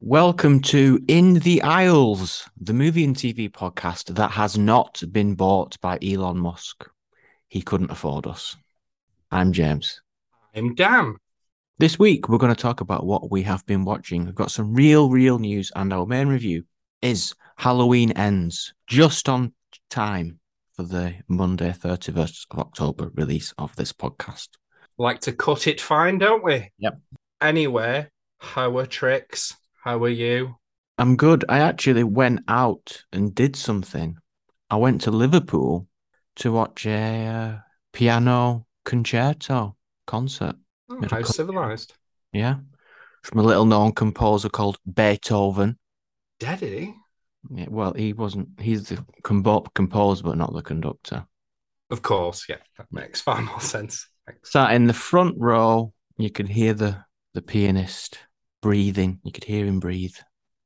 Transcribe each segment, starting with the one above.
Welcome to In the Isles, the movie and TV podcast that has not been bought by Elon Musk. He couldn't afford us. I'm James. I'm Dan. This week, we're going to talk about what we have been watching. We've got some real, real news, and our main review is Halloween Ends, just on time for the Monday, 31st of October release of this podcast. Like to cut it fine, don't we? Yep. Anyway, how are tricks? How are you? I'm good. I actually went out and did something. I went to Liverpool to watch a uh, piano concerto concert. Oh, how civilized. Yeah. From a little known composer called Beethoven. Is he? Yeah, well, he wasn't, he's the composer, but not the conductor. Of course, yeah. That makes far more sense. Thanks. Sat in the front row, you could hear the, the pianist breathing. You could hear him breathe.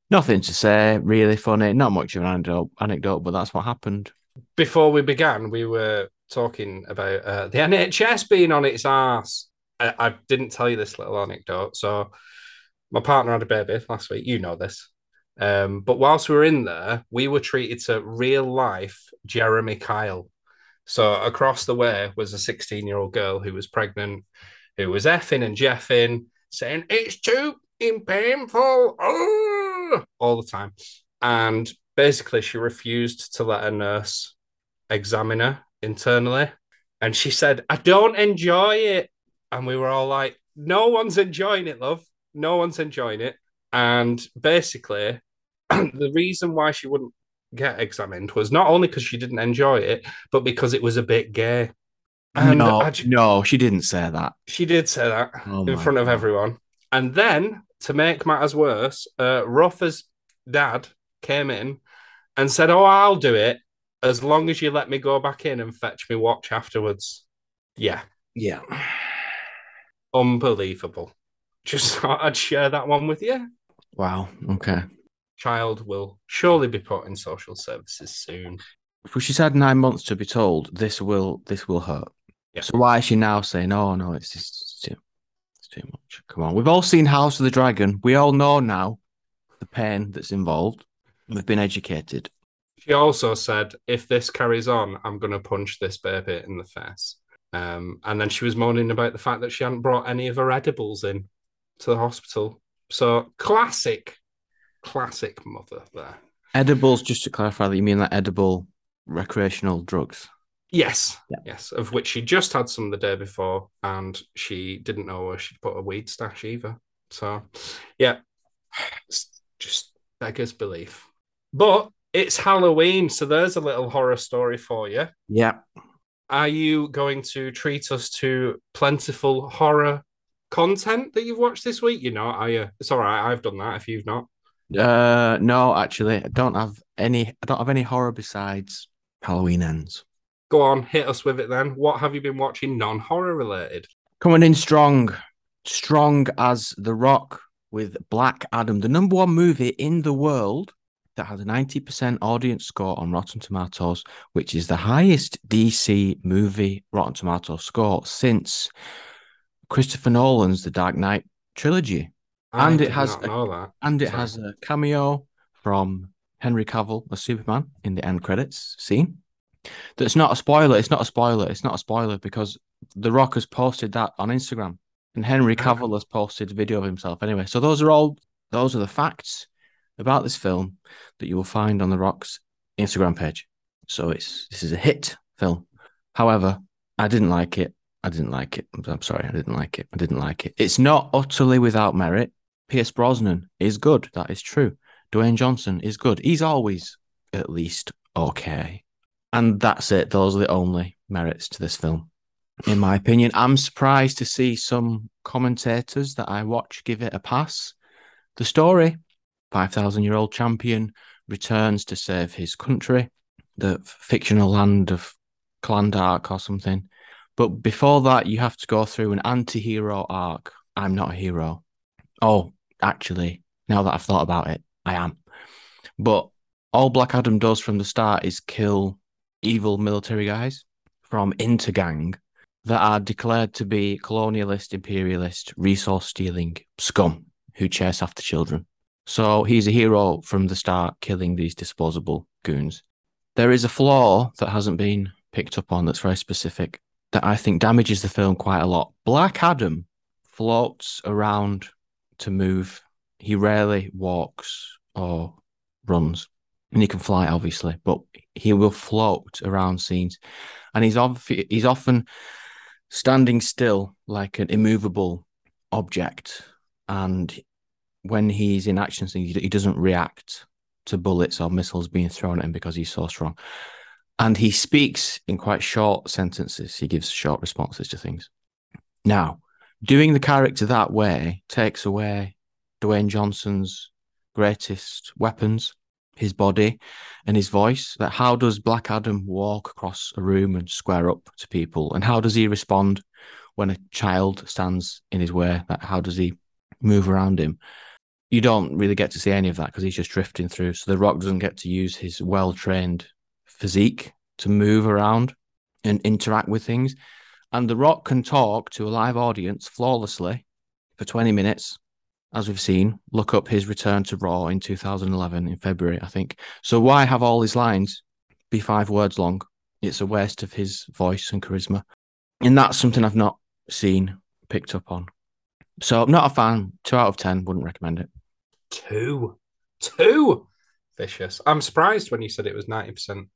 Nothing to say, really funny. Not much of an anecdote, anecdote but that's what happened. Before we began, we were talking about uh, the NHS being on its ass. I, I didn't tell you this little anecdote. So, my partner had a baby last week. You know this. Um, but whilst we were in there, we were treated to real life Jeremy Kyle. So across the way was a 16 year old girl who was pregnant, who was effing and jeffing, saying, It's too painful oh! all the time. And basically, she refused to let a nurse examine her internally. And she said, I don't enjoy it. And we were all like, No one's enjoying it, love. No one's enjoying it. And basically, the reason why she wouldn't get examined was not only because she didn't enjoy it, but because it was a bit gay. And no, ju- no, she didn't say that. she did say that Oh in front of everyone. And then, to make matters worse, uh, dad came in and said, Oh, I'll do it as long as you let me go back in and fetch me watch afterwards. Yeah, Yeah. Unbelievable. Just thought I'd share that one with you. Wow. Okay. Child will surely be put in social services soon. Well, she's had nine months to be told this will this will hurt. Yeah. So why is she now saying, "Oh no, it's just it's too, it's too much"? Come on, we've all seen House of the Dragon. We all know now the pain that's involved. We've been educated. She also said, if this carries on, I'm going to punch this baby in the face. Um, and then she was moaning about the fact that she hadn't brought any of her edibles in to the hospital. So classic, classic mother there. Edibles, just to clarify, that you mean like edible recreational drugs? Yes, Yeah. yes, of which she just had some the day before, and she didn't know where she'd put a weed stash either. So, yeah, it's just beggars belief. But it's Halloween, so there's a little horror story for you. Yeah. Are you going to treat us to plentiful horror content that you've watched this week? You know, are you? It's all right. I've done that. If you've not, Uh, no, actually, I don't have any. I don't have any horror besides Halloween ends. go on, hit us with it. Then, what have you been watching non-horror related? Coming in strong, strong as The Rock with Black Adam, the number one movie in the world that has a 90% audience score on Rotten Tomatoes, which is the highest DC movie Rotten Tomatoes score since Christopher Nolan's The Dark Knight trilogy. I And it has a- And it Sorry. has a cameo from Henry Cavill as Superman in the end credits scene. That's not a spoiler. It's not a spoiler. It's not a spoiler because The Rock has posted that on Instagram, and Henry Ah. Cavill has posted a video of himself. Anyway, so those are all those are the facts about this film that you will find on The Rock's Instagram page. So it's this is a hit film. However, I didn't like it. I didn't like it. I'm, sorry, I didn't like it. I didn't like it. It's not utterly without merit. Pierce Brosnan is good. That is true. Dwayne Johnson is good. He's always at least okay. And that's it. Those are the only merits to this film. In my opinion, I'm surprised to see some commentators that I watch give it a pass. The story 5,000 year old champion returns to save his country, the fictional land of Clandark or something. But before that, you have to go through an anti hero arc. I'm not a hero. Oh, actually, now that I've thought about it, I am. But all Black Adam does from the start is kill evil military guys from Intergang that are declared to be colonialist, imperialist, resource stealing scum who chase after children. So he's a hero from the start, killing these disposable goons. There is a flaw that hasn't been picked up on that's very specific that I think damages the film quite a lot. Black Adam floats around to move. He rarely walks or runs. And he can fly, obviously, but he will float around scenes. And he's, off, he's often standing still like an immovable object. And when he's in action scenes, he doesn't react to bullets or missiles being thrown at him because he's so strong. And he speaks in quite short sentences. He gives short responses to things. Now, doing the character that way takes away Dwayne Johnson's greatest weapons, his body and his voice. That how does Black Adam walk across a room and square up to people? And how does he respond when a child stands in his way? That how does he move around him? You don't really get to see any of that because he's just drifting through. So the Rock doesn't get to use his well trained physique to move around and interact with things. And The Rock can talk to a live audience flawlessly for 20 minutes, as we've seen. Look up his return to Raw in 2011 in February, I think. So why have all his lines be five words long? It's a waste of his voice and charisma. And that's something I've not seen picked up on. So I'm not a fan. Two out of 10, wouldn't recommend it. Two. Two. Vicious. I'm surprised when you said it was 90%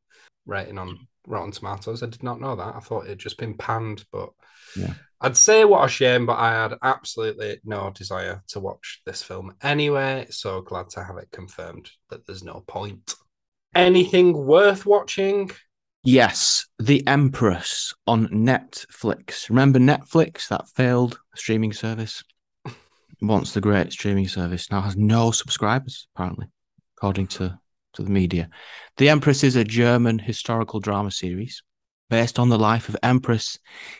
rating on Rotten Tomatoes. I did not know that. I thought it had just been panned, but yeah. I'd say what a shame, but I had absolutely no desire to watch this film anyway. So glad to have it confirmed that there's no point. Anything worth watching? Yes, The Empress on Netflix. Remember Netflix, that failed streaming service? Once the great streaming service now has no subscribers, apparently, according to to the media. The Empress is a German historical drama series based on the life of Empress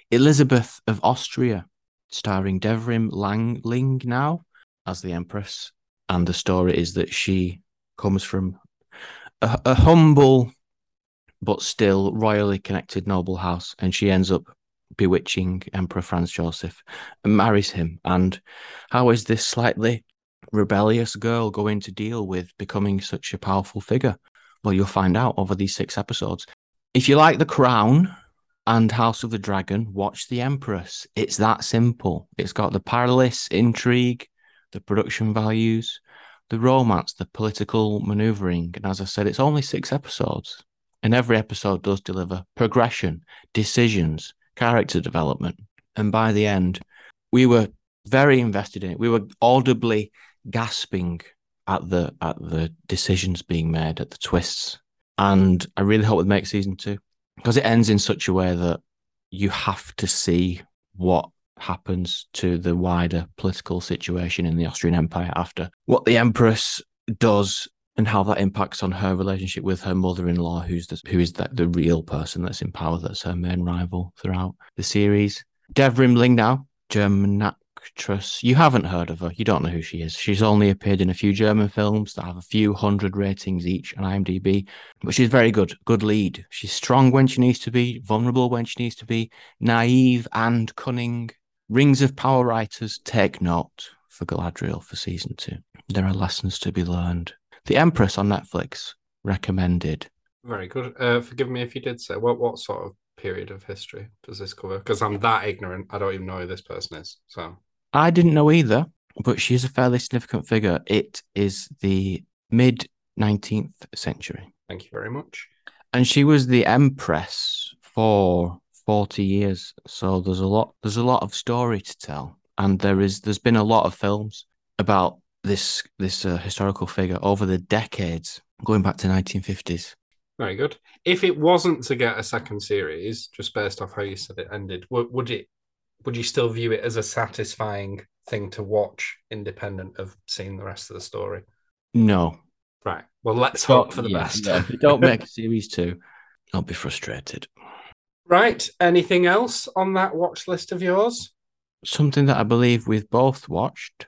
Elizabeth of Austria, starring Devrim Langling now as the Empress. And the story is that she comes from a, a humble but still royally connected noble house, and she ends up bewitching Emperor Franz Joseph marries him. And how is this slightly rebellious girl going to deal with becoming such a powerful figure? Well, you'll find out over these six episodes. If you like The Crown and House of the Dragon, watch The Empress. It's that simple. It's got the perilous intrigue, the production values, the romance, the political maneuvering. And as I said, it's only six episodes. And every episode does deliver progression, decisions, character development. And by the end, we were very invested in it. We were audibly gasping at the at the decisions being made, at the twists. And I really hope it makes season two because it ends in such a way that you have to see what happens to the wider political situation in the Austrian Empire after what the Empress does and how that impacts on her relationship with her mother-in-law, who's the, who is the, the real person that's in power, that's her main rival throughout the series. Devrim now, German actress. You haven't heard of her. You don't know who she is. She's only appeared in a few German films that have a few hundred ratings each on IMDb, but she's very good. Good lead. She's strong when she needs to be, vulnerable when she needs to be, naive and cunning. Rings of Power writers take note for Galadriel for season two. There are lessons to be learned. The Empress on Netflix recommended. Very good. Uh, forgive me if you did say what what sort of period of history does this cover? Because I'm that ignorant, I don't even know who this person is. So I didn't know either, but she's a fairly significant figure. It is the mid 19th century. Thank you very much. And she was the empress for 40 years. So there's a lot there's a lot of story to tell. And there is there's been a lot of films about this this uh, historical figure over the decades going back to 1950s. Very good. If it wasn't to get a second series, just based off how you said it ended, would, would it would you still view it as a satisfying thing to watch, independent of seeing the rest of the story? No. Right. Well, let's hope for the yeah, best. You don't make a series two, I'll be frustrated. Right. Anything else on that watch list of yours? Something that I believe we've both watched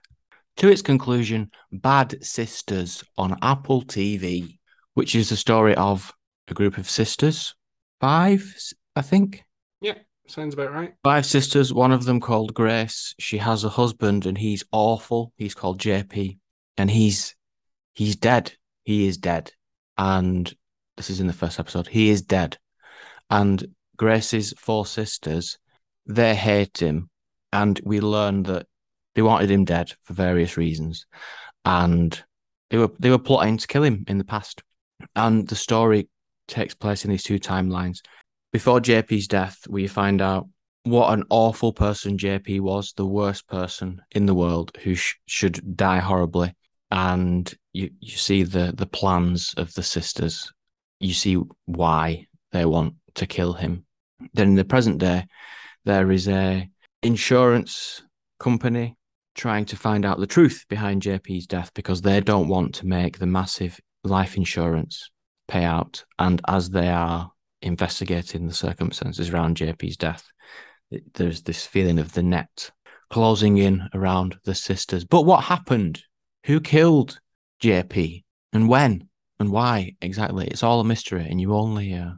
to its conclusion, Bad Sisters on Apple TV, which is the story of a group of sisters, five, I think. Yeah, sounds about right. Five sisters, one of them called Grace. She has a husband and he's awful. He's called JP and he's he's dead. He is dead. And this is in the first episode. He is dead. And Grace's four sisters, they hate him. And we learn that they wanted him dead for various reasons. And they were they were plotting to kill him in the past. And the story takes place in these two timelines. Before JP's death, we find out what an awful person JP was, the worst person in the world who sh- should die horribly. And you, you see the, the plans of the sisters. You see why they want to kill him. Then in the present day, there is a insurance company trying to find out the truth behind JP's death because they don't want to make the massive life insurance payout. And as they are investigating the circumstances around JP's death, there's this feeling of the net closing in around the sisters. But what happened? Who killed JP and when and why exactly? It's all a mystery, and you only uh,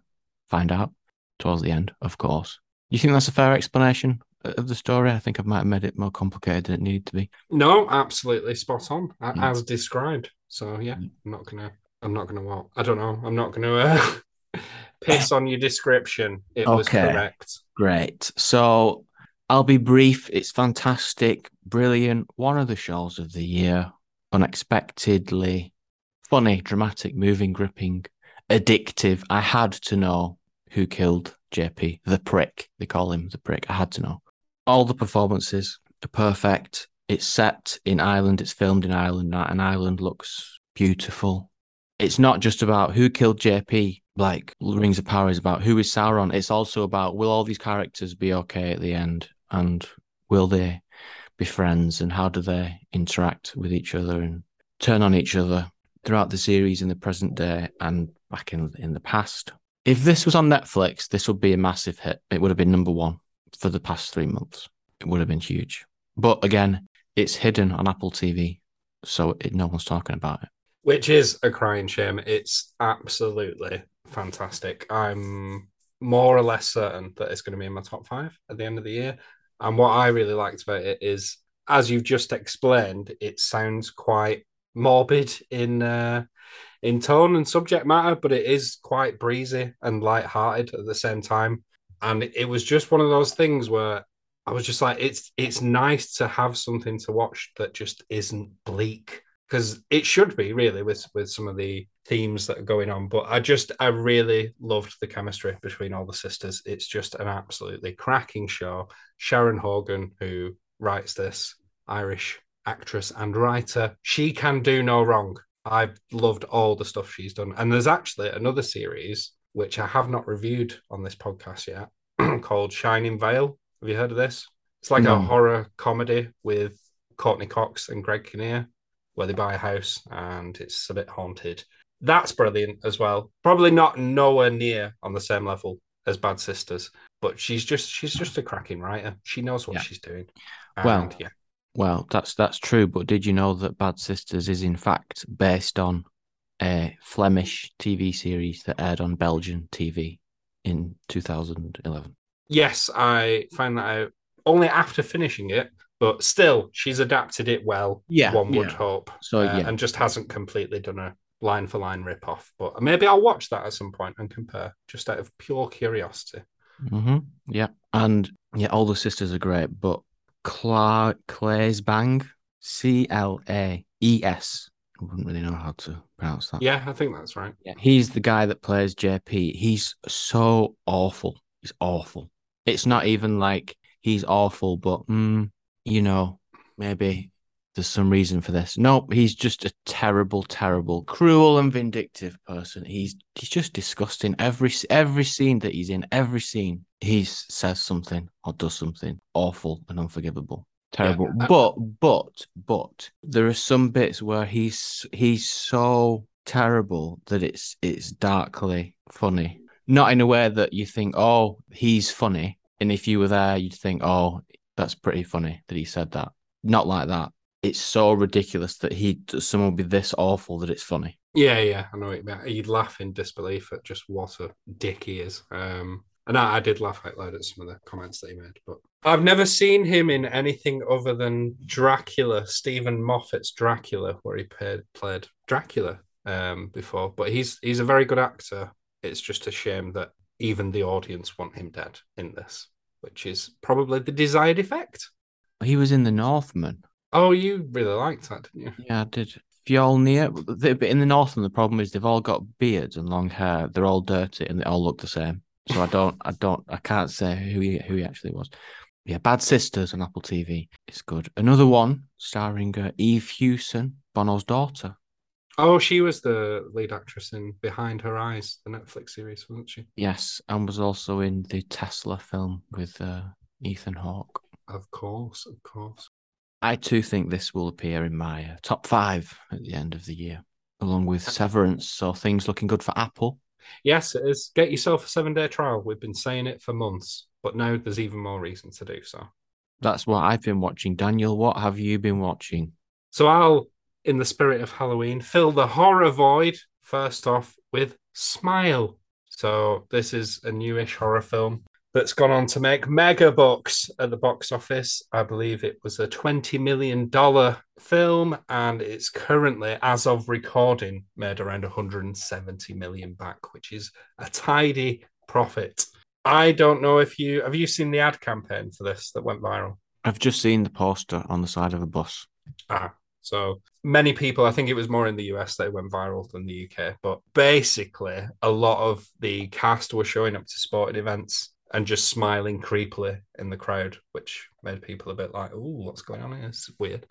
find out towards the end, of course. You think that's a fair explanation of the story? I think I might have made it more complicated than it needed to be. No, absolutely spot on Mm. as described. So yeah, I'm not gonna. I'm not gonna what? I don't know. I'm not gonna uh, piss on your description. It was Okay. correct. Great. So I'll be brief. It's fantastic, brilliant, one of the shows of the year. Unexpectedly funny, dramatic, moving, gripping, addictive. I had to know who killed JP, the prick. They call him the prick. I had to know. All the performances are perfect. It's set in Ireland, it's filmed in Ireland, and Ireland looks beautiful. It's not just about who killed JP, like Rings of Power is about who is Sauron. It's also about will all these characters be okay at the end and will they be friends and how do they interact with each other and turn on each other throughout the series in the present day and back in in the past. If this was on Netflix, this would be a massive hit. It would have been number one for the past three months. It would have been huge. But again, it's hidden on Apple TV, so it, no one's talking about it. Which is a crying shame. It's absolutely fantastic. I'm more or less certain that it's going to be in my top five at the end of the year. And what I really liked about it is, as you've just explained, it sounds quite morbid in uh, in tone and subject matter, but it is quite breezy and light-hearted at the same time. And it, was just one of those things where I was just like, it's it's nice to have something to watch that just isn't bleak because it should be really with with some of the themes that are going on. But I just I really loved the chemistry between all the sisters. It's just an absolutely cracking show. Sharon Horgan, who writes this, Irish actress and writer, she can do no wrong. I've loved all the stuff she's done. And there's actually another series which I have not reviewed on this podcast yet called Shining Veil. Have you heard of this? It's like No. a horror comedy with Courteney Cox and Greg Kinnear, where they buy a house and it's a bit haunted. That's brilliant as well. Probably not nowhere near on the same level as Bad Sisters, but she's just she's just a cracking writer. She knows what Yeah. she's doing. And Well, yeah, Well, that's that's true, but did you know that Bad Sisters is in fact based on a Flemish TV series that aired on Belgian TV in 2011? yes, I found that out only after finishing it, but still, she's adapted it well. Yeah, one would yeah. hope. So, uh, yeah. and just hasn't completely done a line for line rip off. But maybe I'll watch that at some point and compare, just out of pure curiosity. hmm Yeah, and yeah, all the sisters are great, but Cla- Claes Bang, C L A E S. I wouldn't really know how to pronounce that. Yeah, I think that's right. Yeah, he's the guy that plays JP. He's so awful. He's awful. It's not even like he's awful, but mm, you know, maybe there's some reason for this. Nope, he's just a terrible, terrible, cruel and vindictive person. He's he's just disgusting. Every every scene that he's in, every scene, he says something or does something awful and unforgivable. Terrible. Yeah. But but but there are some bits where he's he's so terrible that it's it's darkly funny. Not in a way that you think, oh, he's funny. And if you were there, you'd think, oh, that's pretty funny that he said that. Not like that. it's so ridiculous that he someone would be this awful that it's funny. Yeah, yeah, I know it. He'd laugh in disbelief at just what a dick he is. Um, and I, I, did laugh out loud at some of the comments that he made. But I've never seen him in anything other than Dracula, Steven Moffat's Dracula, where he played, played Dracula um, before. But he's he's a very good actor. It's just a shame that even the audience want him dead in this, which is probably the desired effect. He was in The Northman. Oh, you really liked that, didn't you? Yeah, I did. Fjolnir, but in the Northman, the problem is they've all got beards and long hair. They're all dirty and they all look the same. So I don't, I don't, I can't say who he who he actually was. Yeah, Bad Sisters on Apple TV is good. Another one starring uh, Eve Hewson, Bono's daughter. Oh, she was the lead actress in Behind Her Eyes, the Netflix series, wasn't she? Yes, and was also in the Tesla film with uh, Ethan Hawke. Of course, of course. I too think this will appear in my uh, top five at the end of the year, along with Severance. So things looking good for Apple. Yes, it is. Get yourself a seven day trial. We've been saying it for months, but now there's even more reason to do so. That's what I've been watching. Daniel, what have you been watching? So I'll in the spirit of Halloween, fill the horror void first off with Smile. So this is a newish horror film that's gone on to make mega bucks at the box office. I believe it was a $20 million film, and it's currently, as of recording, made around 170 million back, which is a tidy profit. I don't know if you have you seen the ad campaign for this that went viral? I've just seen the poster on the side of a bus. Ah, so many people, I think it was more in the US that it went viral than the UK. But basically, a lot of the cast were showing up to sporting events and just smiling creepily in the crowd, which made people a bit like, oh, what's going on here? It's weird.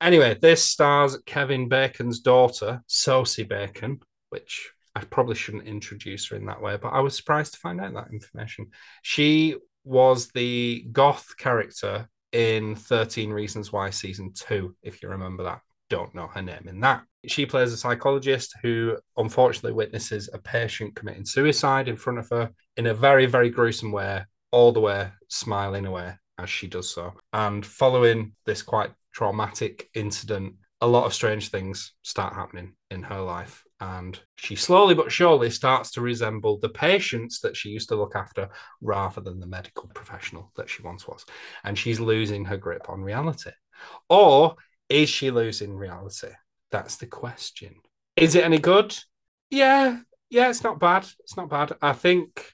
Anyway, this stars Kevin Bacon's daughter, Sosie Bacon, which I probably shouldn't introduce her in that way, but I was surprised to find out that information. She was the goth character in 13 Reasons Why season two, if you remember that. Don't know her name in that. She plays a psychologist who unfortunately witnesses a patient committing suicide in front of her in a very, very gruesome way, all the way smiling away as she does so. And following this quite traumatic incident, a lot of strange things start happening in her life. And she slowly but surely starts to resemble the patients that she used to look after rather than the medical professional that she once was. And she's losing her grip on reality. Or is she losing reality? That's the question. Is it any good? Yeah, yeah, it's not bad. It's not bad. I think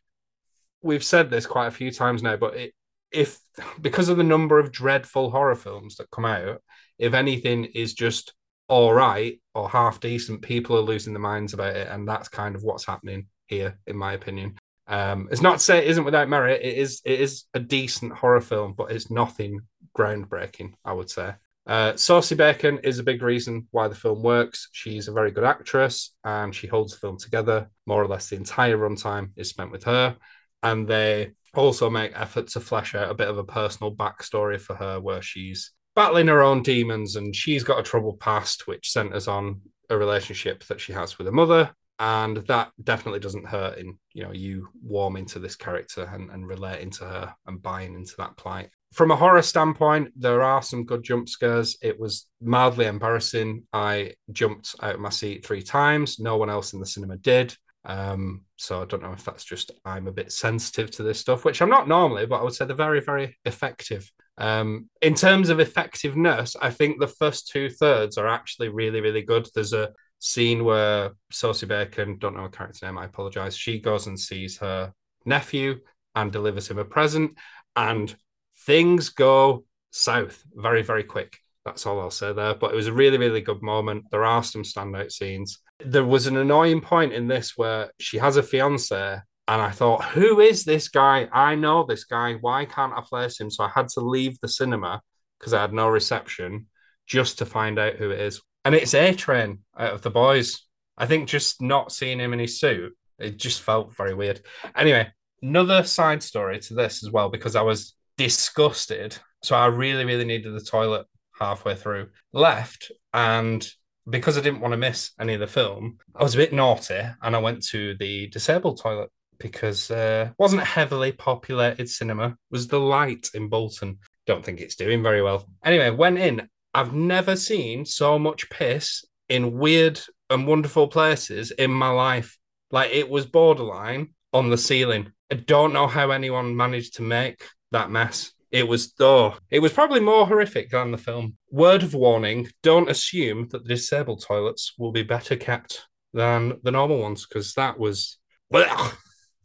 we've said this quite a few times now, but it, if because of the number of dreadful horror films that come out, if anything is just all right or half decent, people are losing their minds about it, and that's kind of what's happening here, in my opinion. Um, it's not to say it isn't without merit. It is. It is a decent horror film, but it's nothing groundbreaking. I would say. Uh, Sosie Bacon is a big reason why the film works. She's a very good actress, and she holds the film together. More or less, the entire runtime is spent with her, and they also make effort to flesh out a bit of a personal backstory for her, where she's battling her own demons, and she's got a troubled past, which centers on a relationship that she has with her mother. And that definitely doesn't hurt in you know you warming to this character and, and relating to her and buying into that plight. From a horror standpoint, there are some good jump scares. It was mildly embarrassing. I jumped out of my seat three times. No one else in the cinema did. Um, so I don't know if that's just I'm a bit sensitive to this stuff, which I'm not normally, but I would say they're very, very effective. Um, in terms of effectiveness, I think the first two thirds are actually really, really good. There's a scene where Sosie Bacon, don't know her character name, I apologize. She goes and sees her nephew and delivers him a present, and things go south very, very quick. That's all I'll say there. But it was a really, really good moment. There are some standout scenes. There was an annoying point in this where she has a fiance and I thought, who is this guy? I know this guy. Why can't I place him? So I had to leave the cinema because I had no reception just to find out who it is. And it's A Train out of the boys. I think just not seeing him in his suit, it just felt very weird. Anyway, another side story to this as well, because I was disgusted. So I really, really needed the toilet halfway through, left, and because I didn't want to miss any of the film, I was a bit naughty and I went to the disabled toilet because uh, wasn't heavily populated cinema. Was the Light in Bolton. Don't think it's doing very well. Anyway, went in I've never seen so much piss in weird and wonderful places in my life. Like it was borderline on the ceiling. I don't know how anyone managed to make that mess. It was though it was probably more horrific than the film. Word of warning: don't assume that the disabled toilets will be better kept than the normal ones because that was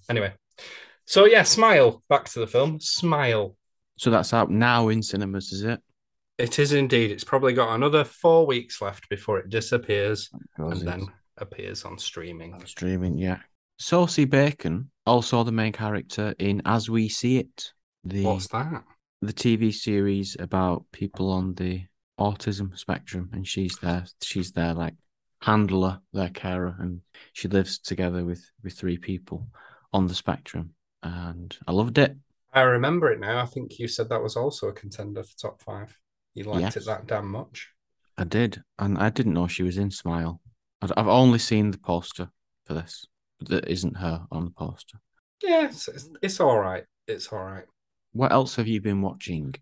anyway. So yeah, smile. Back to the film. Smile. So that's out now in cinemas, is it? It is indeed. It's probably got another four weeks left before it disappears oh and then appears on streaming. On streaming, yeah. Sosie Bacon, also the main character in As We See It. The, What's that? The TV series about people on the autism spectrum, and she's there. She's their like handler, their carer, and she lives together with with three people on the spectrum. And I loved it. I remember it now. I think you said that was also a contender for top five. You liked yes. it that damn much. I did, and I didn't know she was in Smile. I've only seen the poster for this, but there isn't her on the poster. Yeah, it's, it's all right. It's all right. What else have you been watching?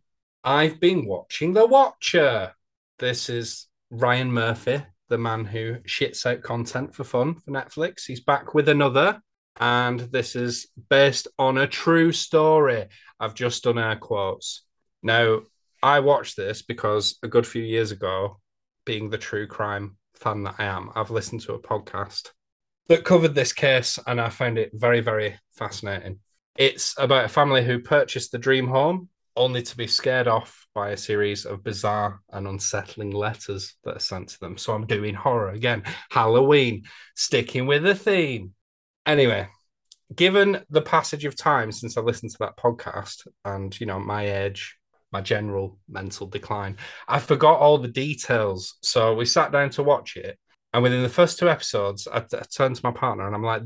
I've been watching The Watcher. This is Ryan Murphy, the man who shits out content for fun for Netflix. He's back with another, and this is based on a true story. I've just done air quotes. Now, I watched this because a good few years ago, being the true crime fan that I am, I've listened to a podcast that covered this case and I found it very, very fascinating. It's about a family who purchased the dream home only to be scared off by a series of bizarre and unsettling letters that are sent to them. So I'm doing horror again, Halloween, sticking with the theme. Anyway, given the passage of time since I listened to that podcast and, you know, my age, my general mental decline. I forgot all the details. So we sat down to watch it. And within the first two episodes, I, I turned to my partner and I'm like,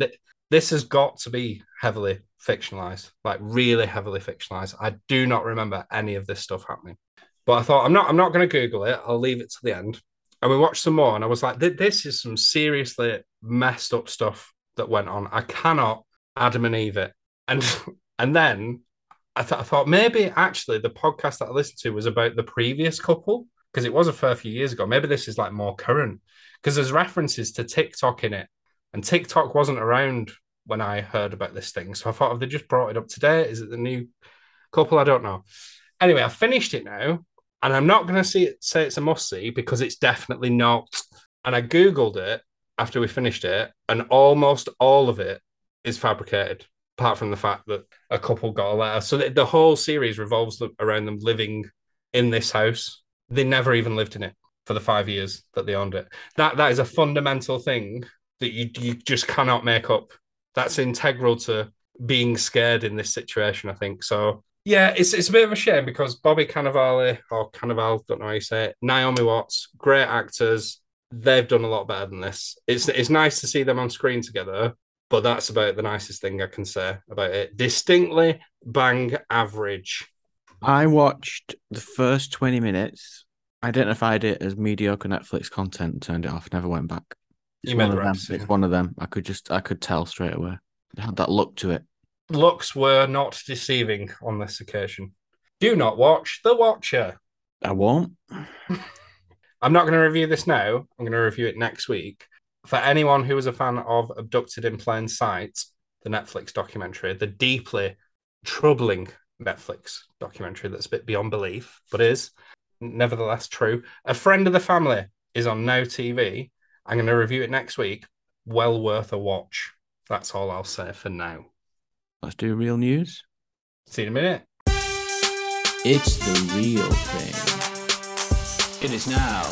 this has got to be heavily fictionalized, like really heavily fictionalized. I do not remember any of this stuff happening. But I thought I'm not I'm not going to Google it. I'll leave it to the end. And we watched some more, and I was like, this is some seriously messed up stuff that went on. I cannot Adam and Eve it. And and then I, th- I thought maybe actually the podcast that I listened to was about the previous couple because it was a fair few years ago. Maybe this is like more current because there's references to TikTok in it, and TikTok wasn't around when I heard about this thing. So I thought, if they just brought it up today, is it the new couple? I don't know. Anyway, I finished it now, and I'm not going to see it, say it's a must see because it's definitely not. And I googled it after we finished it, and almost all of it is fabricated apart from the fact that a couple got a letter. So the, the whole series revolves around them living in this house. They never even lived in it for the five years that they owned it. That that is a fundamental thing that you you just cannot make up. That's integral to being scared in this situation, I think. So yeah, it's it's a bit of a shame because Bobby Cannavale or Cannavale, don't know how you say it, Naomi Watts, great actors. They've done a lot better than this. It's it's nice to see them on screen together, but that's about the nicest thing I can say about it. Distinctly bang average. I watched the first 20 minutes, identified it as mediocre Netflix content, turned it off, never went back. It's you one of them. It's one of them. I could just I could tell straight away. It had that look to it. Looks were not deceiving on this occasion. Do not watch The Watcher. I won't. I'm not going to review this now. I'm going to review it next week for anyone who was a fan of Abducted in Plain Sight, the Netflix documentary, the deeply troubling Netflix documentary that's a bit beyond belief, but is nevertheless true. A friend of the family is on Now TV. I'm going to review it next week. Well worth a watch. That's all I'll say for now. Let's do real news. See you in a minute. It's the real thing. It is now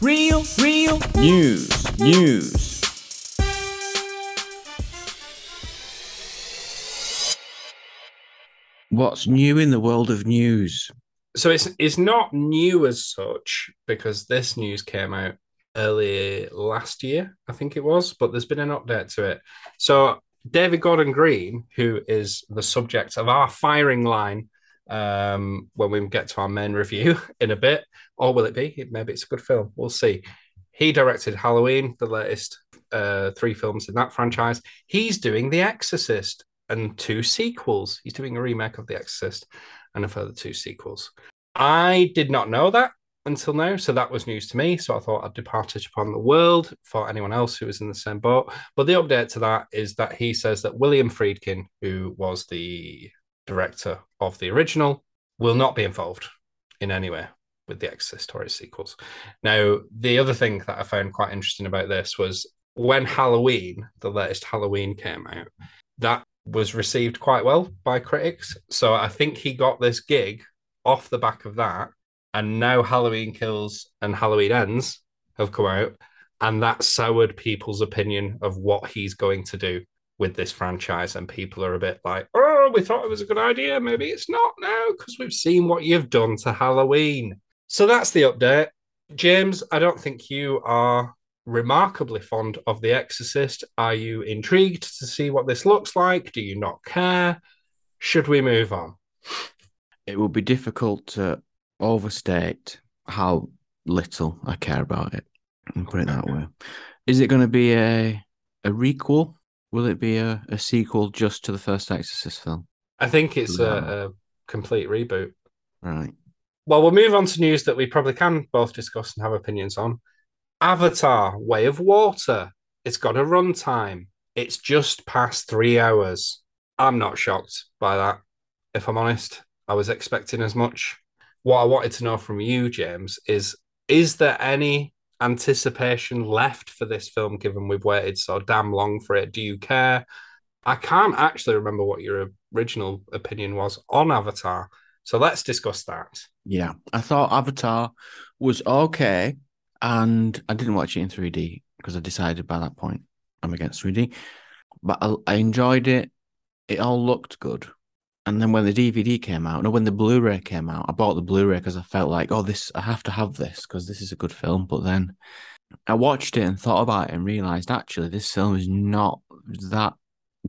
Real, real news, news. What's new in the world of news? So it's it's not new as such because this news came out early last year, I think it was, but there's been an update to it. So David Gordon Green, who is the subject of our firing line um, when we get to our main review in a bit, or will it be? Maybe it's a good film. We'll see. He directed Halloween, the latest uh, three films in that franchise. He's doing The Exorcist and two sequels. He's doing a remake of The Exorcist and a further two sequels. I did not know that until now. So that was news to me. So I thought I'd depart it upon the world for anyone else who was in the same boat. But the update to that is that he says that William Friedkin, who was the director of the original, will not be involved in any way with the Exorcist or sequels. Now, the other thing that I found quite interesting about this was when Halloween, the latest Halloween came out, that was received quite well by critics. So I think he got this gig off the back of that. And now Halloween Kills and Halloween Ends have come out, and that soured people's opinion of what he's going to do with this franchise. And people are a bit like, oh, we thought it was a good idea. Maybe it's not now because we've seen what you've done to Halloween. So that's the update. James, I don't think you are remarkably fond of The Exorcist. Are you intrigued to see what this looks like? Do you not care? Should we move on? It would be difficult to overstate how little I care about it. And put it that way. Is it going to be a a requel? Will it be a, a sequel just to the first Exorcist film? I think it's a, a complete reboot. Right. Well, we'll move on to news that we probably can both discuss and have opinions on. Avatar: Way of Water. It's got a runtime. It's just past three hours. I'm not shocked by that, if I'm honest. I was expecting as much. What I wanted to know from you, James, is is there any anticipation left for this film given we've waited so damn long for it? Do you care? I can't actually remember what your original opinion was on Avatar. So let's discuss that. Yeah. I thought Avatar was okay. And I didn't watch it in 3D because I decided by that point I'm against 3D. But I, I enjoyed it. It all looked good. And then when the DVD came out, no, when the Blu-ray came out, I bought the Blu-ray because I felt like, oh, this I have to have this because this is a good film. But then I watched it and thought about it and realized actually this film is not that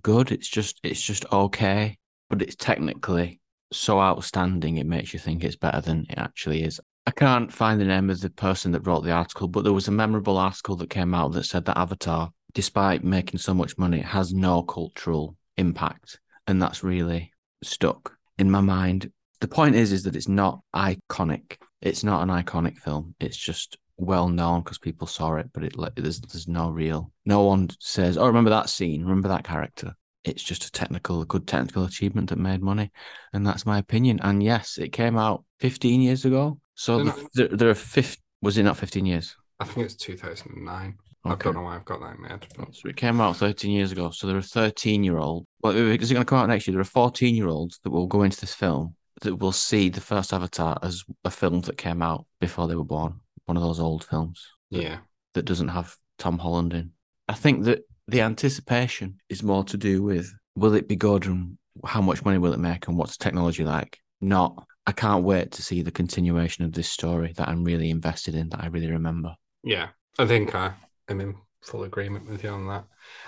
good. It's just it's just okay, but it's technically so outstanding it makes you think it's better than it actually is. I can't find the name of the person that wrote the article, but there was a memorable article that came out that said that Avatar, despite making so much money, has no cultural impact. And that's really stuck in my mind. The point is, is that it's not iconic. It's not an iconic film. It's just well known because people saw it, but it there's there's no real. No one says, "Oh, remember that scene? Remember that character?" It's just a technical, a good technical achievement that made money, and that's my opinion. And yes, it came out 15 years ago, so there, there are fifth. Was it not 15 years? I think it's 2009. I don't know why I've got that in my head. But... So it came out 13 years ago. So there are 13 year old. Well, is it going to come out next year? There are 14 year olds that will go into this film that will see the first Avatar as a film that came out before they were born. One of those old films Yeah. that doesn't have Tom Holland in. I think that the anticipation is more to do with will it be good and how much money will it make and what's the technology like? Not, I can't wait to see the continuation of this story that I'm really invested in, that I really remember. Yeah. I think I am in full agreement with you on that.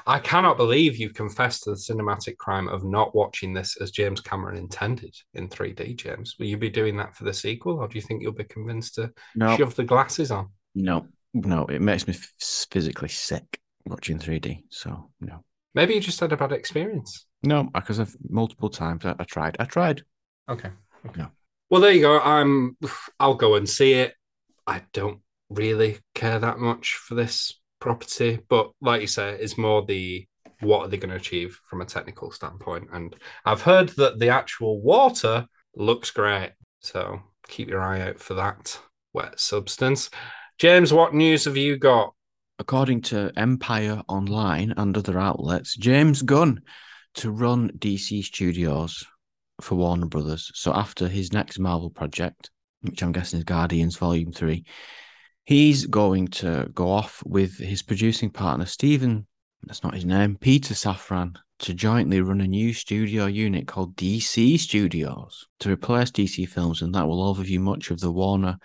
I cannot believe you confessed to the cinematic crime of not watching this as James Cameron intended in 3D, James. Will you be doing that for the sequel, or do you think you'll be convinced to No, shove the glasses on? no, no. It makes me f- physically sick watching 3D. So, no. Maybe you just had a bad experience. No, because I've multiple times I, I tried. I tried. Okay. Okay. No. Well, there you go. I'm. I'll go and see it. I don't really care that much for this property, but like you say, it's more the what are they going to achieve from a technical standpoint. And I've heard that the actual water looks great, so keep your eye out for that wet substance. James, what news have you got? According to Empire Online and other outlets, James Gunn to run DC Studios for Warner Brothers. So after his next Marvel project, which I'm guessing is Guardians Volume 3, he's going to go off with his producing partner, Stephen, that's not his name, Peter Safran, to jointly run a new studio unit called DC Studios to replace DC Films, and that will overview much of the Warner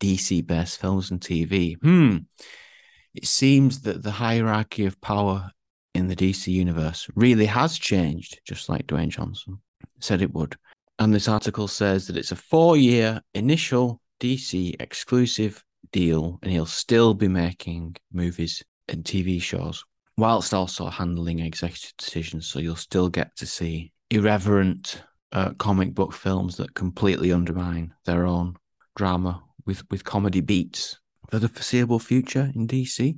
DC based films and TV. Hmm. It seems that the hierarchy of power in the DC universe really has changed, just like Dwayne Johnson said it would. And this article says that it's a four year initial DC exclusive deal, and he'll still be making movies and TV shows whilst also handling executive decisions. So you'll still get to see irreverent uh, comic book films that completely undermine their own drama with with comedy beats for the foreseeable future in DC.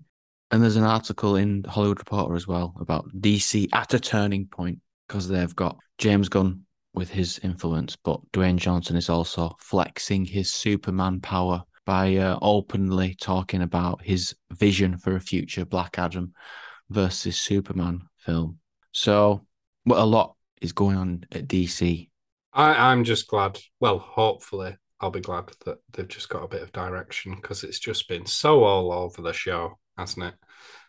And there's an article in Hollywood Reporter as well about DC at a turning point because they've got James Gunn with his influence, but Dwayne Johnson is also flexing his Superman power by uh, openly talking about his vision for a future Black Adam versus Superman film. So, what a lot is going on at DC. I, I'm just glad. Well, hopefully, I'll be glad that they've just got a bit of direction because it's just been so all over the show, hasn't it,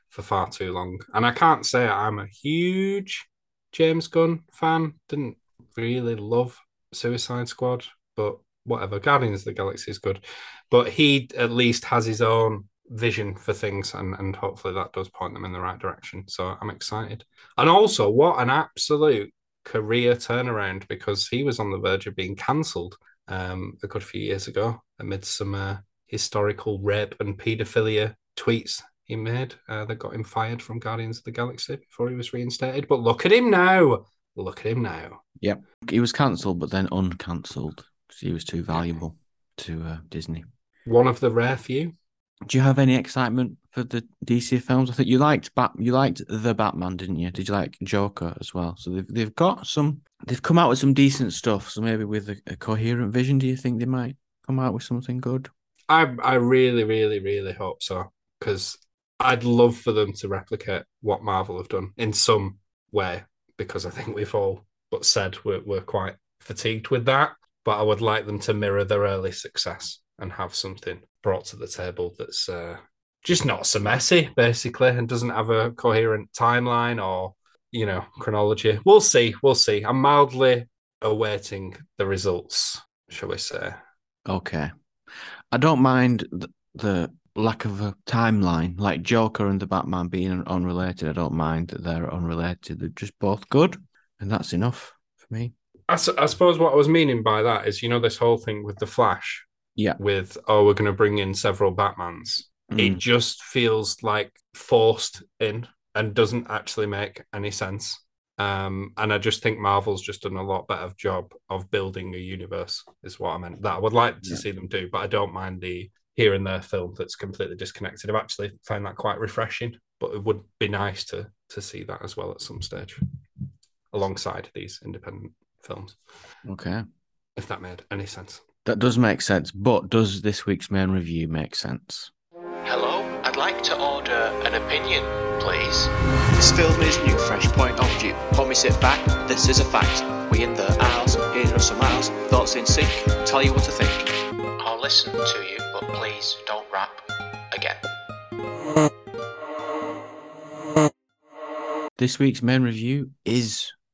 for far too long. And I can't say I'm a huge James Gunn fan. Didn't really love Suicide Squad, but whatever. Guardians of the Galaxy is good, but he at least has his own vision for things, and and hopefully that does point them in the right direction. So I'm excited. And also, what an absolute career turnaround because he was on the verge of being cancelled um, a good few years ago amid some uh, historical rape and paedophilia tweets he made uh, that got him fired from Guardians of the Galaxy before he was reinstated. But look at him now. Look at him now. Yep. He was cancelled, but then uncancelled. He was too valuable to uh, Disney. One of the rare few. Do you have any excitement for the DC films? I think you liked Bat. You liked the Batman, didn't you? Did you like Joker as well? So they've they've got some. They've come out with some decent stuff. So maybe with a, a coherent vision, do you think they might come out with something good? I I really really really hope so because I'd love for them to replicate what Marvel have done in some way because I think we've all but said we're we're quite fatigued with that. But I would like them to mirror their early success and have something brought to the table that's uh, just not so messy, basically, and doesn't have a coherent timeline or you know chronology. We'll see. We'll see. I'm mildly awaiting the results, shall we say? Okay, I don't mind the, the lack of a timeline, like Joker and the Batman being unrelated. I don't mind that they're unrelated. They're just both good, and that's enough for me. I, I suppose what I was meaning by that is, you know, this whole thing with the Flash. Yeah. With oh, we're going to bring in several Batmans. Mm. It just feels like forced in and doesn't actually make any sense. Um, and I just think Marvel's just done a lot better job of building a universe, is what I meant. That I would like to yeah. see them do, but I don't mind the here and there film that's completely disconnected. I've actually found that quite refreshing, but it would be nice to to see that as well at some stage, alongside these independent films. Okay, if that made any sense. That does make sense, but does this week's main review make sense? Hello, I'd like to order an opinion, please. This film is new, fresh point of view. When we sit back, this is a fact. We in the aisles, here are some aisles, thoughts in sync, tell you what to think. I'll listen to you, but please don't rap again. This week's main review is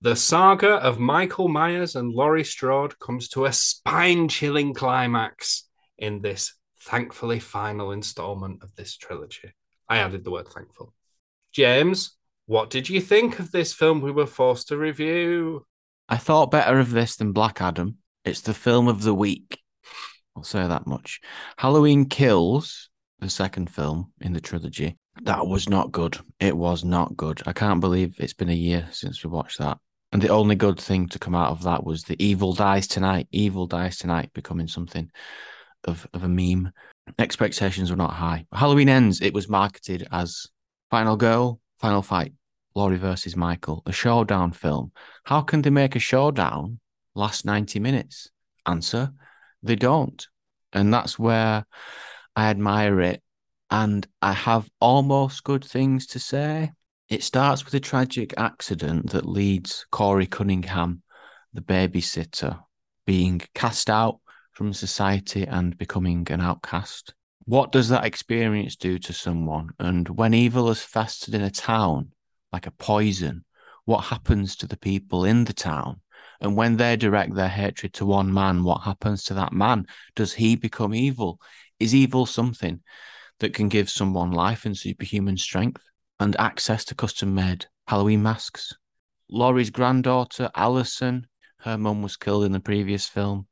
The saga of Michael Myers and Laurie Strode comes to a spine chilling climax in this thankfully final installment of this trilogy. I added the word thankful. James, what did you think of this film we were forced to review? I thought better of this than Black Adam. It's the film of the week. I'll say that much. Halloween Kills, the second film in the trilogy, that was not good. It was not good. I can't believe it's been a year since we watched that. And the only good thing to come out of that was the Evil Dies Tonight. Evil Dies Tonight becoming something of, of a meme. Expectations were not high. Halloween Ends, it was marketed as Final Girl, Final Fight, Laurie versus Michael, a showdown film. How can they make a showdown last 90 minutes? Answer, they don't. And that's where I admire it. And I have almost good things to say. It starts with a tragic accident that leads Corey Cunningham, the babysitter, being cast out from society and becoming an outcast. What does that experience do to someone? And when evil has festered in a town like a poison, what happens to the people in the town? And when they direct their hatred to one man, what happens to that man? Does he become evil? Is evil something that can give someone life and superhuman strength and access to custom made Halloween masks? Laurie's granddaughter, Allison, her mum was killed in the previous film,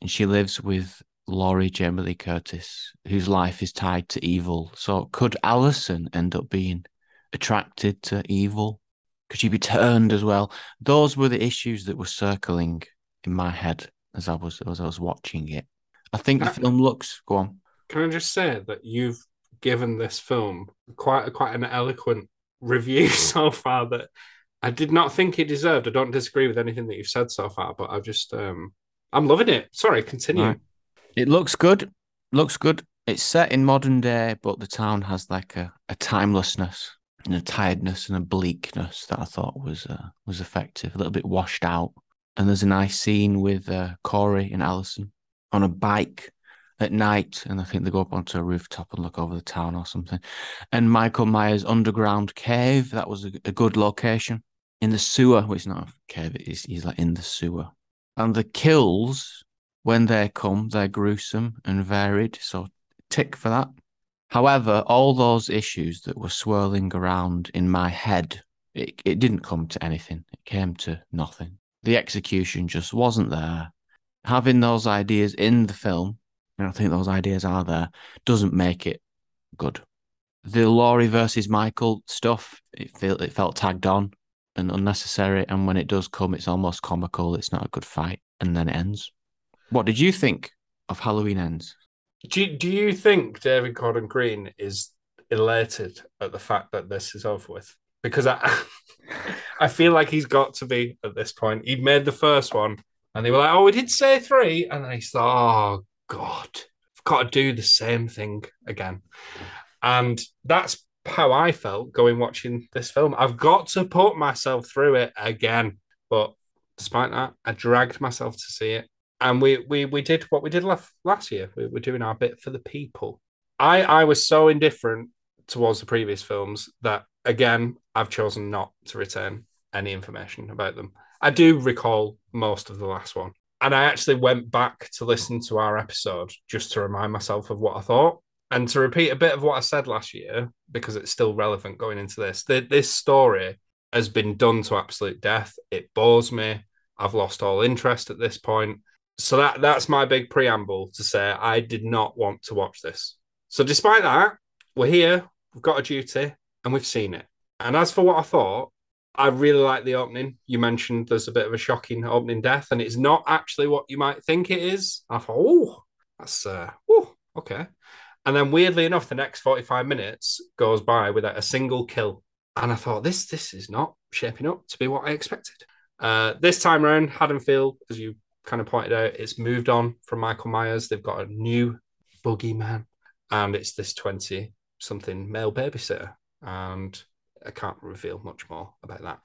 and she lives with Laurie Jamie Lee Curtis, whose life is tied to evil. So could Allison end up being attracted to evil? Could she be turned as well? Those were the issues that were circling in my head as I was as I was watching it. I think the film looks go on. Can I just say that you've given this film quite quite an eloquent review so far that I did not think it deserved. I don't disagree with anything that you've said so far, but I just um I'm loving it. Sorry, continue. Right. It looks good. Looks good. It's set in modern day, but the town has like a, a timelessness and a tiredness and a bleakness that I thought was uh, was effective. A little bit washed out. And there's a nice scene with uh, Corey and Allison on a bike at night, and I think they go up onto a rooftop and look over the town or something. And Michael Myers' underground cave that was a, a good location in the sewer. Well, it's not a cave; it's, he's like in the sewer. And the kills when they come, they're gruesome and varied. So tick for that. However, all those issues that were swirling around in my head, it, it didn't come to anything. It came to nothing. The execution just wasn't there. Having those ideas in the film, and I think those ideas are there, doesn't make it good. The Laurie versus Michael stuff, it felt it felt tagged on and unnecessary. And when it does come, it's almost comical. It's not a good fight, and then it ends. What did you think of Halloween Ends? Do you, do you think David Gordon Green is elated at the fact that this is over with? Because I I feel like he's got to be at this point. He made the first one and they were like, oh, we did say three. And then he thought, oh, God, I've got to do the same thing again. And that's how I felt going watching this film. I've got to put myself through it again. But despite that, I dragged myself to see it. And we we we did what we did last last year. We were doing our bit for the people. I I was so indifferent towards the previous films that again I've chosen not to return any information about them. I do recall most of the last one, and I actually went back to listen to our episode just to remind myself of what I thought and to repeat a bit of what I said last year because it's still relevant going into this. The, this story has been done to absolute death. It bores me. I've lost all interest at this point. So that that's my big preamble to say I did not want to watch this. So despite that, we're here, we've got a duty, and we've seen it. And as for what I thought, I really like the opening. You mentioned there's a bit of a shocking opening death, and it's not actually what you might think it is. I thought, oh, that's uh, oh, okay. And then weirdly enough, the next 45 minutes goes by without a single kill. And I thought, this this is not shaping up to be what I expected. Uh, this time around, Haddonfield, as you kind of pointed out, it's moved on from Michael Myers. They've got a new boogeyman, and it's this 20 something male babysitter. And I can't reveal much more about that.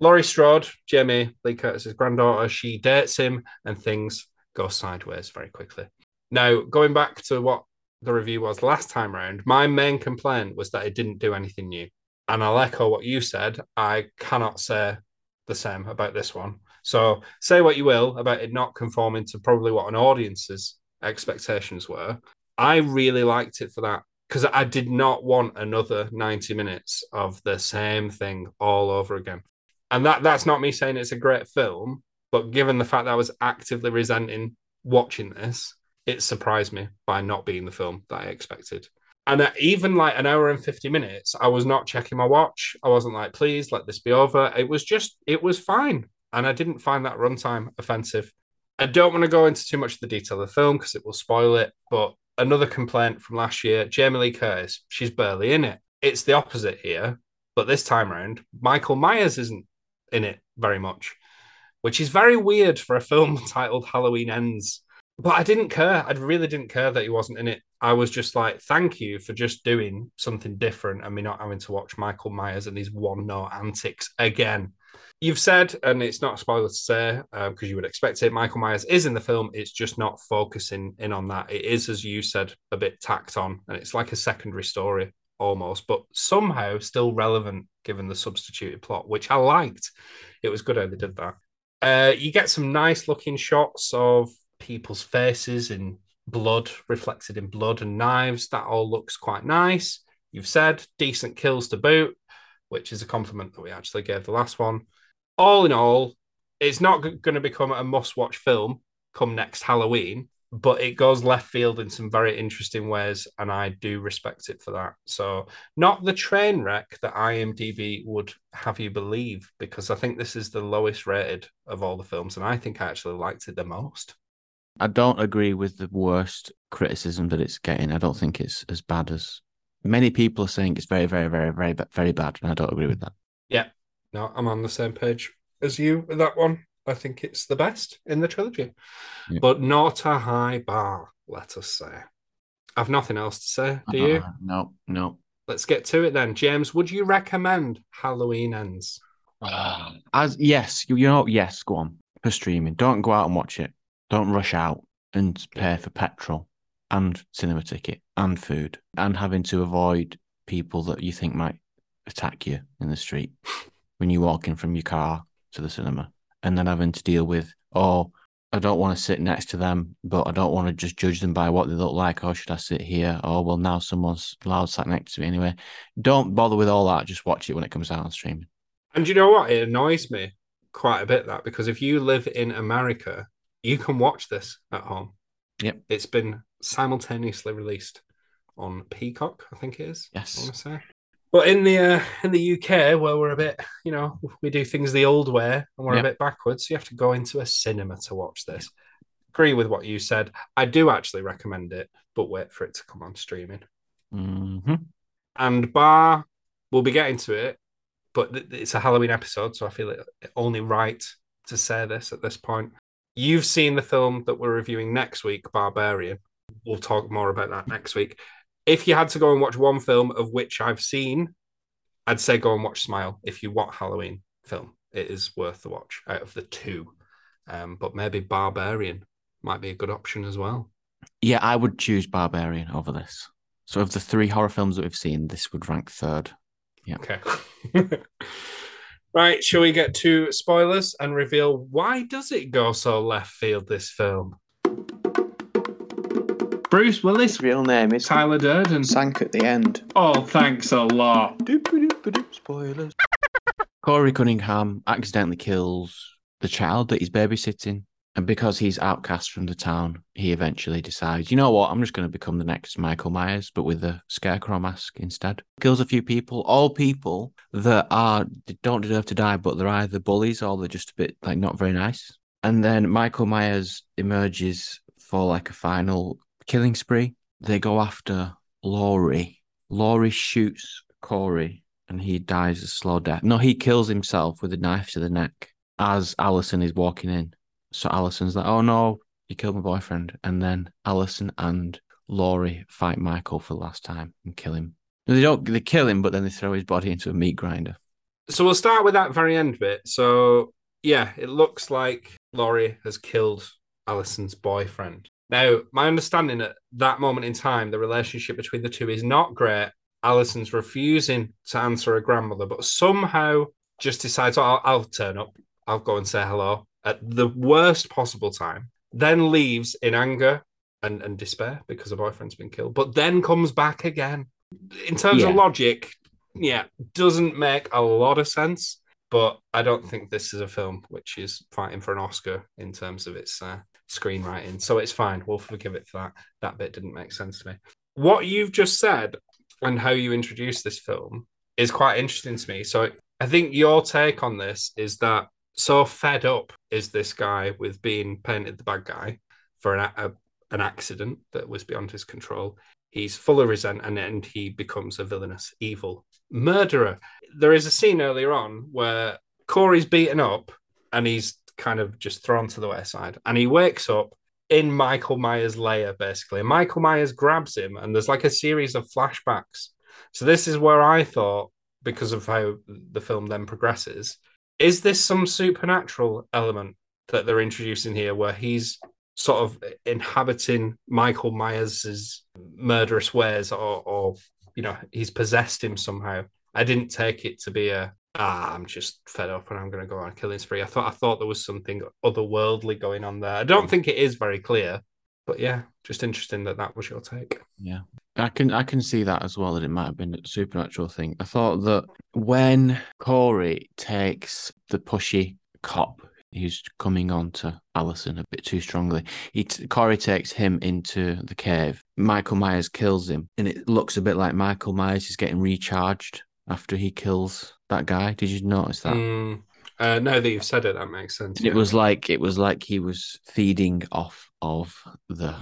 Laurie Strode, Jamie Lee Curtis's granddaughter, she dates him, and things go sideways very quickly. Now, going back to what the review was last time round, my main complaint was that it didn't do anything new. And I'll echo what you said. I cannot say the same about this one. So say what you will about it not conforming to probably what an audience's expectations were. I really liked it for that because I did not want another 90 minutes of the same thing all over again. And that that's not me saying it's a great film, but given the fact that I was actively resenting watching this, it surprised me by not being the film that I expected. And uh, even like an hour and 50 minutes, I was not checking my watch. I wasn't like, please let this be over. It was just, it was fine. And I didn't find that runtime offensive. I don't want to go into too much of the detail of the film because it will spoil it. But another complaint from last year Jamie Lee Curtis, she's barely in it. It's the opposite here. But this time around, Michael Myers isn't in it very much, which is very weird for a film titled Halloween Ends. But I didn't care. I really didn't care that he wasn't in it. I was just like, thank you for just doing something different and me not having to watch Michael Myers and his one note antics again. You've said, and it's not a spoiler to say because um, you would expect it, Michael Myers is in the film. It's just not focusing in on that. It is, as you said, a bit tacked on and it's like a secondary story almost, but somehow still relevant given the substituted plot, which I liked. It was good how they did that. Uh, you get some nice looking shots of people's faces in blood reflected in blood and knives. That all looks quite nice. You've said decent kills to boot, which is a compliment that we actually gave the last one. All in all, it's not going to become a must watch film come next Halloween, but it goes left field in some very interesting ways, and I do respect it for that. So, not the train wreck that IMDb would have you believe, because I think this is the lowest rated of all the films, and I think I actually liked it the most. I don't agree with the worst criticism that it's getting. I don't think it's as bad as many people are saying. It's very, very, very, very, very bad, and I don't agree with that. Yeah, no, I'm on the same page as you with that one. I think it's the best in the trilogy, Yeah. but not a high bar, let us say. I've nothing else to say. Do you? Uh, no, no. Let's get to it then. James, would you recommend Halloween Ends? As yes, you, you know, yes, go on for streaming. Don't go out and watch it. Don't rush out and pay for petrol and cinema ticket and food and having to avoid people that you think might attack you in the street when you walk in from your car to the cinema and then having to deal with oh I don't want to sit next to them, but I don't want to just judge them by what they look like. or should I sit here? Oh, well, now someone's loud sat next to me anyway. Don't bother with all that. Just watch it when it comes out on streaming. And you know what? It annoys me quite a bit that because if you live in America, you can watch this at home. Yep. It's been simultaneously released on Peacock, I think it is. I Yes. want to say. But in the uh, in the UK, where we're a bit, you know, we do things the old way and we're Yeah. a bit backwards, so you have to go into a cinema to watch this. Agree with what you said. I do actually recommend it, but wait for it to come on streaming. hmm And Bar, we'll be getting to it, but it's a Halloween episode, so I feel it only right to say this at this point. You've seen the film that we're reviewing next week, Barbarian. We'll talk more about that next week. If you had to go and watch one film of which I've seen, I'd say go and watch Smile. If you want Halloween film, it is worth the watch out of the two. Um, but maybe Barbarian might be a good option as well. Yeah, I would choose Barbarian over this. So, of the three horror films that we've seen, this would rank third. Yeah. Okay. right, shall we get to spoilers and reveal why does it go so left field this film? Bruce Willis, Real name is Tyler Durden. Sank at the end. Oh, thanks a lot. Spoilers. Corey Cunningham accidentally kills the child that he's babysitting. And because he's outcast from the town, he eventually decides, you know what, I'm just going to become the next Michael Myers, but with a scarecrow mask instead. Kills a few people, all people that are don't deserve to die, but they're either bullies or they're just a bit like not very nice. And then Michael Myers emerges for like a final killing spree. They go after Laurie. Laurie shoots Corey and he dies a slow death. No, he kills himself with a knife to the neck as Allison is walking in. So Allison's like, oh no, you killed my boyfriend. And then Allison and Laurie fight Michael for the last time and kill him. They don't they kill him, but then they throw his body into a meat grinder. So we'll start with that very end bit. So, yeah, it looks like Laurie has killed Allison's boyfriend. Now, my understanding at that moment in time, the relationship between the two is not great. Allison's refusing to answer her grandmother, but somehow just decides, oh, I'll, I'll turn up. I'll go and say hello at the worst possible time, then leaves in anger and, and despair because her boyfriend's been killed, but then comes back again. In terms Yeah. of logic, yeah, doesn't make a lot of sense. But I don't think this is a film which is fighting for an Oscar in terms of its uh, screenwriting. So it's fine. We'll forgive it for that. That bit didn't make sense to me. What you've just said and how you introduced this film is quite interesting to me. So I think your take on this is that so fed up is this guy with being painted the bad guy for an, a, an accident that was beyond his control. He's full of resentment and he becomes a villainous, evil murderer. There is a scene earlier on where Corey's beaten up and he's kind of just thrown to the wayside and he wakes up in Michael Myers' lair, basically. And Michael Myers grabs him and there's like a series of flashbacks. So this is where I thought, because of how the film then progresses, is this some supernatural element that they're introducing here where he's sort of inhabiting Michael Myers's murderous ways or, or you know, he's possessed him somehow. I didn't take it to be a ah, I'm just fed up and I'm going to go on a killing spree. I thought I thought there was something otherworldly going on there. I don't think it is very clear, but yeah, just interesting that that was your take. Yeah. I can I can see that as well that it might have been a supernatural thing. I thought that when Corey takes the pushy cop who's coming on to Allison a bit too strongly, he t- Corey takes him into the cave. Michael Myers kills him, and it looks a bit like Michael Myers is getting recharged after he kills that guy. Did you notice that? Mm, uh, now that you've said it, that makes sense. And It was like it was like he was feeding off of the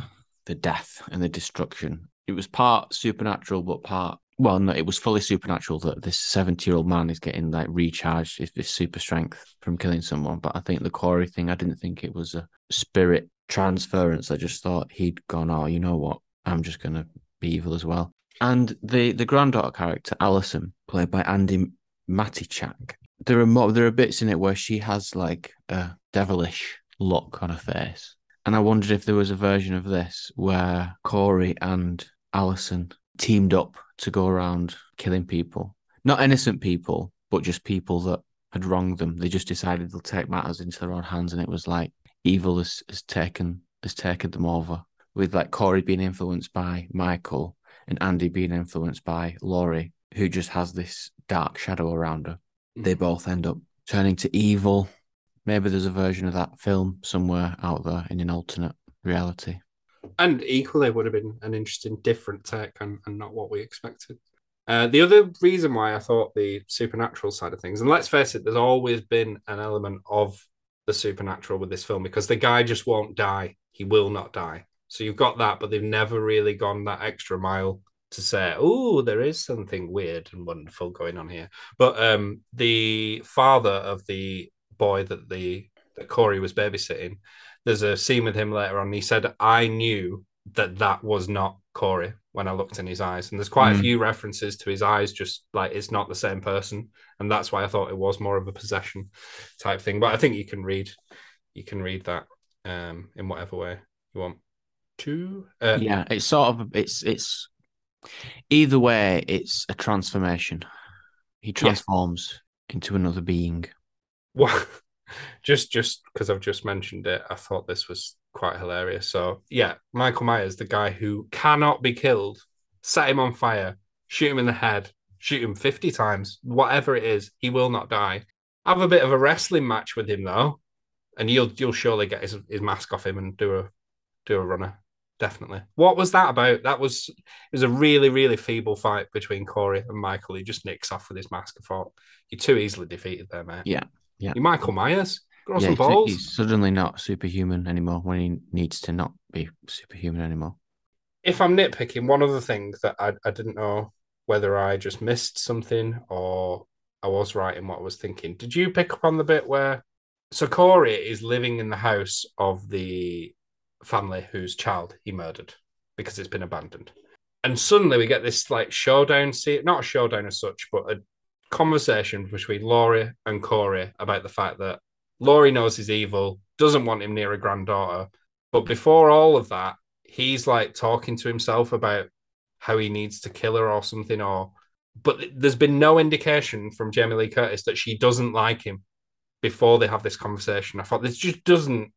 the death and the destruction. It was part supernatural, but part well, no, it was fully supernatural that this seventy-year-old man is getting like recharged with this super strength from killing someone. But I think the Corey thing, I didn't think it was a spirit transference. I just thought he'd gone, oh, you know what? I'm just gonna be evil as well. And the the granddaughter character, Allison, played by Andi Matichak, there are more there are bits in it where she has like a devilish look on her face. And I wondered if there was a version of this where Corey and Allison teamed up to go around killing people. Not innocent people, but just people that had wronged them. They just decided they'll take matters into their own hands and it was like evil has, has taken has taken them over. With like Corey being influenced by Michael and Andi being influenced by Laurie, who just has this dark shadow around her they mm. both end up turning to evil. Maybe there's a version of that film somewhere out there in an alternate reality. And equally would have been an interesting different take and, and not what we expected. Uh, the other reason why i thought the supernatural side of things and let's face it there's always been an element of the supernatural with this film because the guy just won't die. He will not die. So you've got that but they've never really gone that extra mile to say oh there is something weird and wonderful going on here. But um the father of the boy that the that corey was babysitting there's a scene with him later on. He said, I knew that that was not Corey when I looked in his eyes. And there's quite a Mm. few references to his eyes, just like it's not the same person. And that's why I thought it was more of a possession type thing. But I think you can read, you can read that um, in whatever way you want to. Uh, yeah, it's sort of it's it's either way, it's a transformation. He transforms into another being. Well, just just because I've just mentioned it, I thought this was quite hilarious. So yeah, Michael Myers, the guy who cannot be killed, set him on fire, shoot him in the head, shoot him fifty times, whatever it is, he will not die. Have a bit of a wrestling match with him though, and you'll you'll surely get his, his mask off him and do a do a runner. Definitely. What was that about? That was it was a really, really feeble fight between Corey and Michael. He just nicks off with his mask. I thought you're too easily defeated there, mate. Yeah, yeah. You're Michael Myers. Grow Yeah, some he's, balls. he's suddenly not superhuman anymore when he needs to not be superhuman anymore. If I'm nitpicking, one other thing that I, I didn't know whether I just missed something or I was right in what I was thinking. Did you pick up on the bit where so Corey is living in the house of the family whose child he murdered because it's been abandoned. And suddenly we get this like showdown scene, not a showdown as such, but a conversation between Laurie and Corey about the fact that Laurie knows he's evil, doesn't want him near a granddaughter. But before all of that, he's like talking to himself about how he needs to kill her or something, or but there's been no indication from Jamie Lee Curtis that she doesn't like him before they have this conversation. I thought this just doesn't it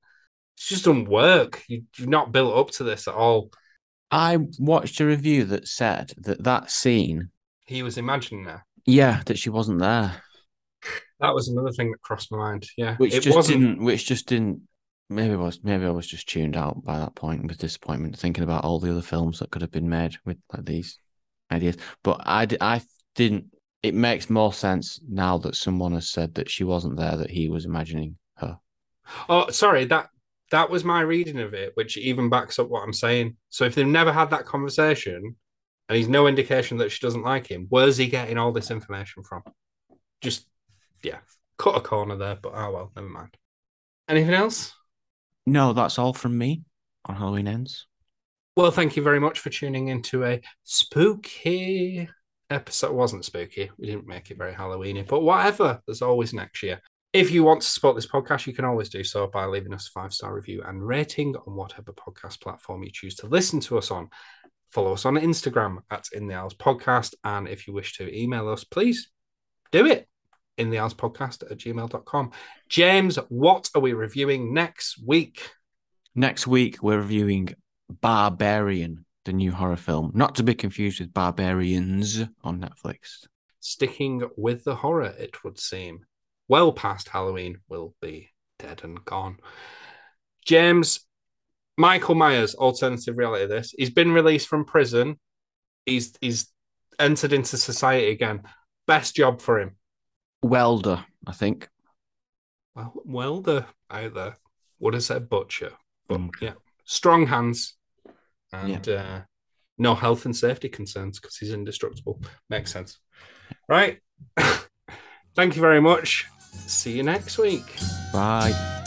just doesn't work. You, you've not built up to this at all. I watched a review that said that that scene, He was imagining her. Yeah, that she wasn't there, That was another thing that crossed my mind. Yeah. which it just wasn't didn't, which just didn't. Maybe was maybe I was just tuned out by that point with disappointment, thinking about all the other films that could have been made with like these ideas. But I I didn't. It makes more sense now that someone has said that she wasn't there, that he was imagining her. Oh, sorry, that that was my reading of it, which even backs up what I'm saying. So if they've never had that conversation and he's no indication that she doesn't like him, where's he getting all this information from? Just yeah, cut a corner there, but oh well, never mind. Anything else? No, that's all from me on Halloween ends. Well, thank you very much for tuning into a spooky episode. It wasn't spooky. We didn't make it very Halloweeny, but whatever. There's always next year. If you want to support this podcast, you can always do so by leaving us a five star review and rating on whatever podcast platform you choose to listen to us on. Follow us on Instagram at In the Owls Podcast. And if you wish to email us, please do it in the Owls Podcast at gmail.com. James, what are we reviewing next week? Next week, we're reviewing Barbarian, the new horror film, not to be confused with Barbarians on Netflix. Sticking with the horror, it would seem. Well past Halloween will be dead and gone. James, Michael Myers, alternative reality. Of this he's been released from prison. He's he's entered into society again. Best job for him. Welder, I think. Well, welder either would have said butcher, but Mm. yeah, strong hands and uh, no health and safety concerns because he's indestructible. Makes sense, right? Thank you very much. See you next week. Bye.